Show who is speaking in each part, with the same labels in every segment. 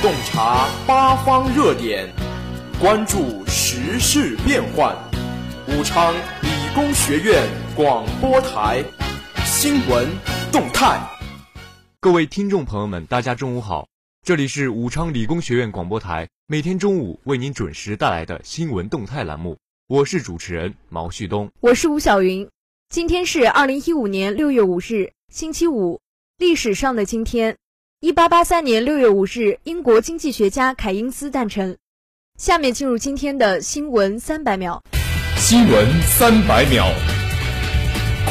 Speaker 1: 洞察八方热点，关注时事变幻。武昌理工学院广播台新闻动态。
Speaker 2: 各位听众朋友们，大家中午好，这里是武昌理工学院广播台每天中午为您准时带来的新闻动态栏目，我是主持人毛旭东，
Speaker 3: 我是吴晓云。今天是二零一五年六月五日，星期五，历史上的今天，一八八三年六月五日，英国经济学家凯因斯诞辰。下面进入今天的新闻三百秒。
Speaker 1: 新闻三百秒，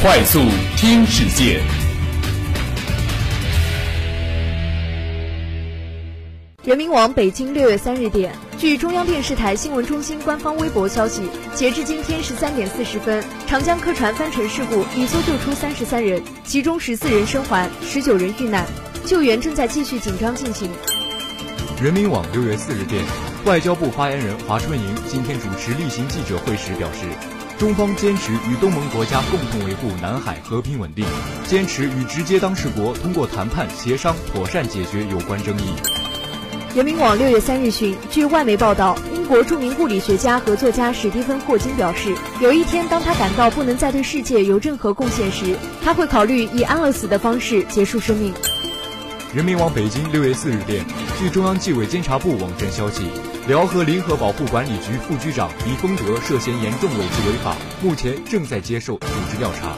Speaker 1: 快速听世界。
Speaker 3: 人民网北京六月三日电，据中央电视台新闻中心官方微博消息，截至今天十三点四十分，长江客船翻沉事故已搜救出三十三人，其中十四人生还，十九人遇难，救援正在继续紧张进行。
Speaker 2: 人民网六月四日电，外交部发言人华春莹今天主持例行记者会时表示，中方坚持与东盟国家共同维护南海和平稳定，坚持与直接当事国通过谈判协商妥善解决有关争议。
Speaker 3: 人民网六月三日讯，据外媒报道，英国著名物理学家和作家史蒂芬·霍金表示，有一天当他感到不能再对世界有任何贡献时，他会考虑以安乐死的方式结束生命。
Speaker 2: 人民网北京六月四日电，据中央纪委监察部网站消息，辽河林河保护管理局副局长李丰德涉嫌严重违纪违法，目前正在接受组织调查。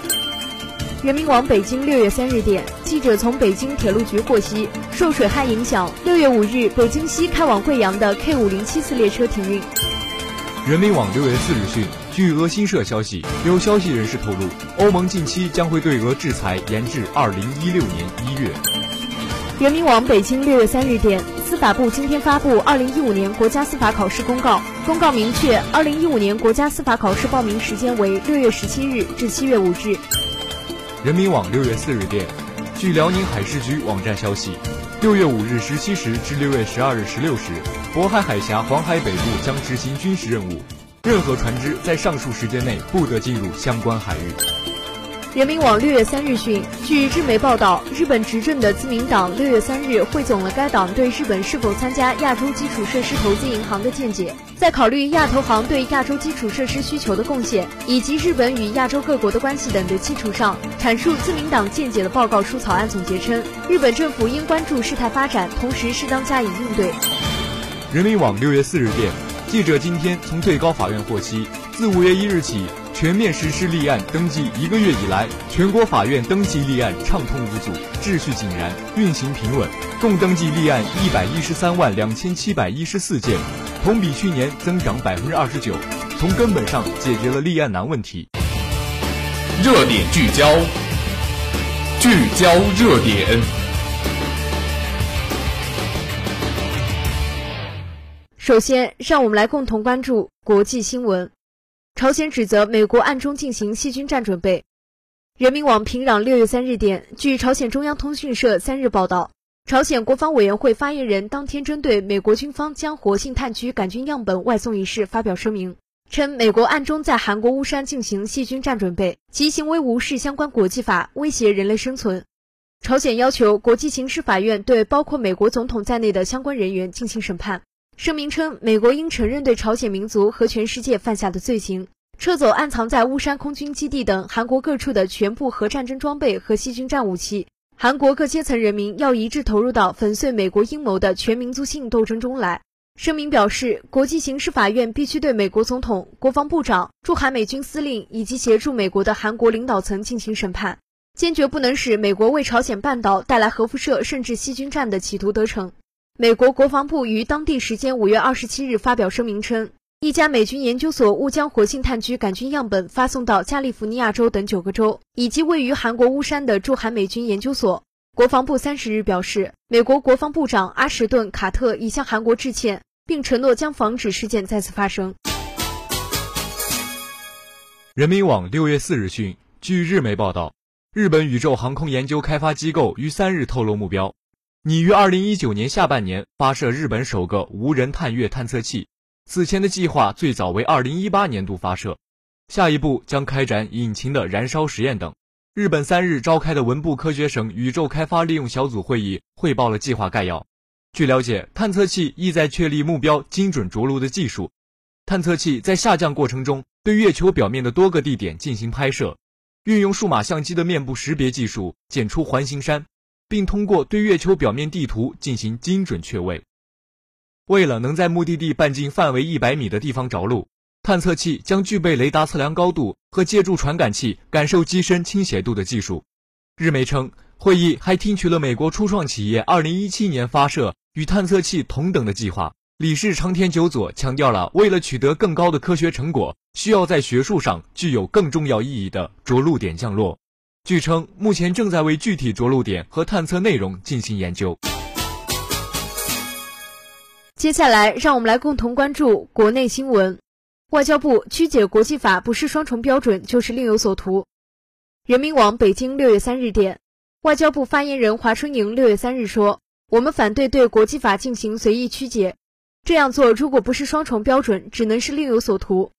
Speaker 3: 人民网北京六月三日电，记者从北京铁路局获悉，受水害影响，六月五日北京西开往贵阳的 K 五零七次列车停运。
Speaker 2: 人民网六月四日讯，据俄新社消息，有消息人士透露，欧盟近期将会对俄制裁延至二零一六年一月。
Speaker 3: 人民网北京六月三日电，司法部今天发布二零一五年国家司法考试公告，公告明确，二零一五年国家司法考试报名时间为六月十七日至七月五日。
Speaker 2: 人民网六月四日电，据辽宁海事局网站消息，六月五日十七时至六月十二日十六时，渤海海峡黄海北部将执行军事任务，任何船只在上述时间内不得进入相关海域。
Speaker 3: 人民网六月三日讯，据日媒报道，日本执政的自民党六月三日汇总了该党对日本是否参加亚洲基础设施投资银行的见解，在考虑亚投行对亚洲基础设施需求的贡献，以及日本与亚洲各国的关系等的基础上，阐述自民党见解的报告书草案总结称，日本政府应关注事态发展，同时适当加以应对。
Speaker 2: 人民网六月四日电，记者今天从最高法院获悉，自五月一日起。全面实施立案登记一个月以来，全国法院登记立案畅通无阻，秩序井然，运行平稳，共登记立案一百一十三万两千七百一十四件，同比去年增长百分之二十九，从根本上解决了立案难问题。
Speaker 1: 热点聚焦，聚焦热点。
Speaker 3: 首先，让我们来共同关注国际新闻。朝鲜指责美国暗中进行细菌战准备。人民网平壤六月三日电，据朝鲜中央通讯社三日报道，朝鲜国防委员会发言人当天针对美国军方将活性炭疽杆菌样本外送一事发表声明，称美国暗中在韩国巫山进行细菌战准备，其行为无视相关国际法，威胁人类生存。朝鲜要求国际刑事法院对包括美国总统在内的相关人员进行审判。声明称，美国应承认对朝鲜民族和全世界犯下的罪行，撤走暗藏在巫山空军基地等韩国各处的全部核战争装备和细菌战武器。韩国各阶层人民要一致投入到粉碎美国阴谋的全民族性斗争中来。声明表示，国际刑事法院必须对美国总统、国防部长、驻韩美军司令以及协助美国的韩国领导层进行审判，坚决不能使美国为朝鲜半岛带来核辐射甚至细菌战的企图得逞。美国国防部于当地时间五月二十七日发表声明称，一家美军研究所误将活性炭疽杆菌样本发送到加利福尼亚州等九个州，以及位于韩国巫山的驻韩美军研究所。国防部三十日表示，美国国防部长阿什顿·卡特已向韩国致歉，并承诺将防止事件再次发生。
Speaker 2: 人民网六月四日讯，据日媒报道，日本宇宙航空研究开发机构于三日透露目标。拟于二零一九年下半年发射日本首个无人探月探测器，此前的计划最早为二零一八年度发射，下一步将开展引擎的燃烧实验等。日本三日召开的文部科学省宇宙开发利用小组会议汇报了计划概要。据了解，探测器意在确立目标精准着陆的技术。探测器在下降过程中，对月球表面的多个地点进行拍摄，运用数码相机的面部识别技术检出环形山，并通过对月球表面地图进行精准确位。为了能在目的地半径范围一百米的地方着陆，探测器将具备雷达测量高度和借助传感器感受机身倾斜度的技术。日媒称，会议还听取了美国初创企业2017年发射与探测器同等的计划。理事长田久佐强调了，为了取得更高的科学成果，需要在学术上具有更重要意义的着陆点降落。据称，目前正在为具体着陆点和探测内容进行研究。
Speaker 3: 接下来，让我们来共同关注国内新闻。外交部曲解国际法不是双重标准，就是另有所图。人民网北京六月三日电，外交部发言人华春莹六月三日说：“我们反对对国际法进行随意曲解，这样做如果不是双重标准，只能是另有所图。”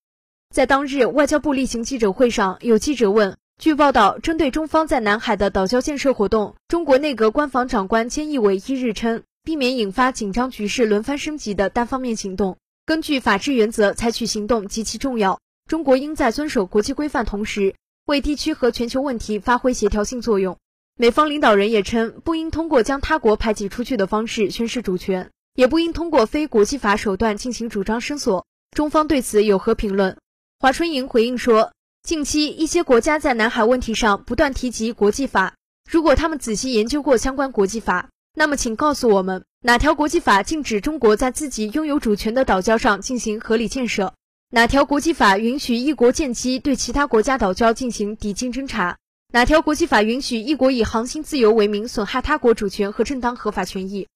Speaker 3: 在当日外交部例行记者会上，有记者问：“据报道，针对中方在南海的岛礁建设活动，中国内阁官房长官菅义伟一日称，避免引发紧张局势轮番升级的单方面行动，根据法治原则采取行动极其重要。中国应在遵守国际规范同时。”为地区和全球问题发挥协调性作用。美方领导人也称，不应通过将他国排挤出去的方式宣示主权，也不应通过非国际法手段进行主张申索。中方对此有何评论？华春莹回应说，近期一些国家在南海问题上不断提及国际法，如果他们仔细研究过相关国际法，那么请告诉我们，哪条国际法禁止中国在自己拥有主权的岛礁上进行合理建设？哪条国际法允许一国舰机对其他国家岛礁进行抵近侦察？哪条国际法允许一国以航行自由为名损害他国主权和正当合法权益？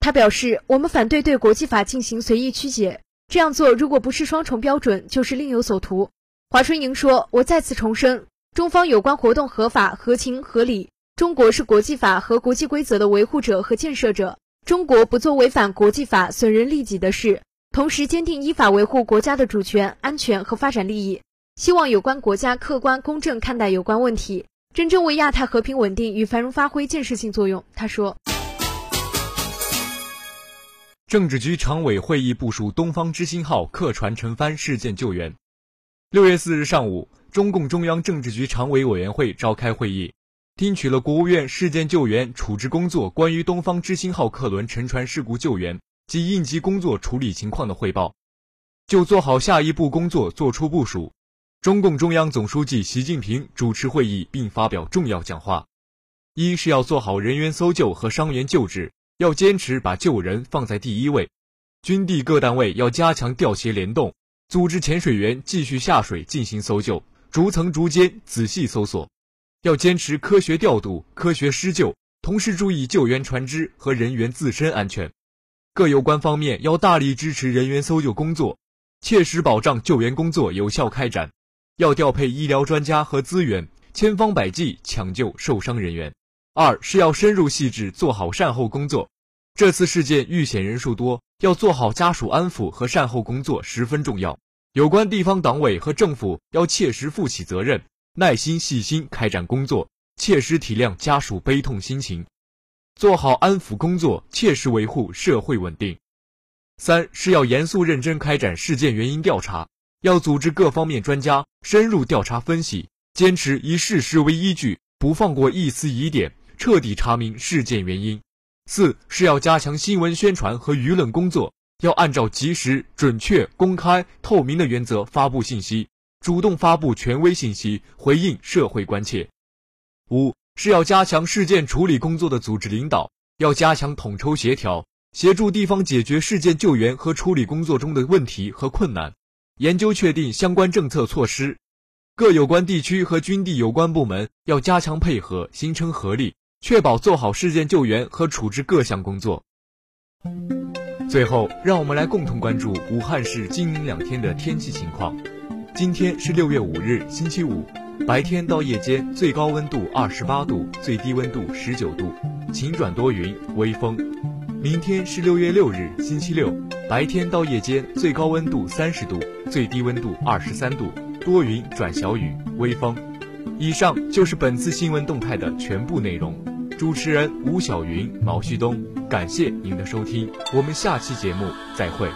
Speaker 3: 他表示，我们反对对国际法进行随意曲解，这样做如果不是双重标准，就是另有所图。华春莹说：“我再次重申，中方有关活动合法、合情、合理。中国是国际法和国际规则的维护者和建设者，中国不做违反国际法、损人利己的事。”同时，坚定依法维护国家的主权、安全和发展利益。希望有关国家客观公正看待有关问题，真正为亚太和平稳定与繁荣发挥建设性作用。他说。
Speaker 2: 政治局常委会议部署东方之星号客船沉帆事件救援。六月四日上午，中共中央政治局常委委员会召开会议，听取了国务院事件救援处置工作关于东方之星号客轮沉船事故救援。及应急工作处理情况的汇报，就做好下一步工作作出部署。中共中央总书记习近平主持会议并发表重要讲话。一是要做好人员搜救和伤员救治，要坚持把救人放在第一位。军地各单位要加强调协联动，组织潜水员继续下水进行搜救，逐层逐间仔细搜索。要坚持科学调度、科学施救，同时注意救援船只和人员自身安全。各有关方面要大力支持人员搜救工作，切实保障救援工作有效开展。要调配医疗专家和资源，千方百计抢救受伤人员。二是要深入细致做好善后工作。这次事件遇险人数多，要做好家属安抚和善后工作十分重要。有关地方党委和政府要切实负起责任，耐心细心开展工作，切实体谅家属悲痛心情。做好安抚工作，切实维护社会稳定。三是要严肃认真开展事件原因调查，要组织各方面专家深入调查分析，坚持以事实为依据，不放过一丝疑点，彻底查明事件原因。四是要加强新闻宣传和舆论工作，要按照及时、准确、公开、透明的原则发布信息，主动发布权威信息，回应社会关切。五。是要加强事件处理工作的组织领导，要加强统筹协调，协助地方解决事件救援和处理工作中的问题和困难，研究确定相关政策措施。各有关地区和军地有关部门要加强配合，形成合力，确保做好事件救援和处置各项工作。最后，让我们来共同关注武汉市今明两天的天气情况。今天是六月五日，星期五。白天到夜间最高温度二十八度，最低温度十九度，晴转多云，微风。明天是六月六日，星期六，白天到夜间最高温度三十度，最低温度二十三度，多云转小雨，微风。以上就是本次新闻动态的全部内容。主持人吴晓云、毛旭东。感谢您的收听，我们下期节目再会。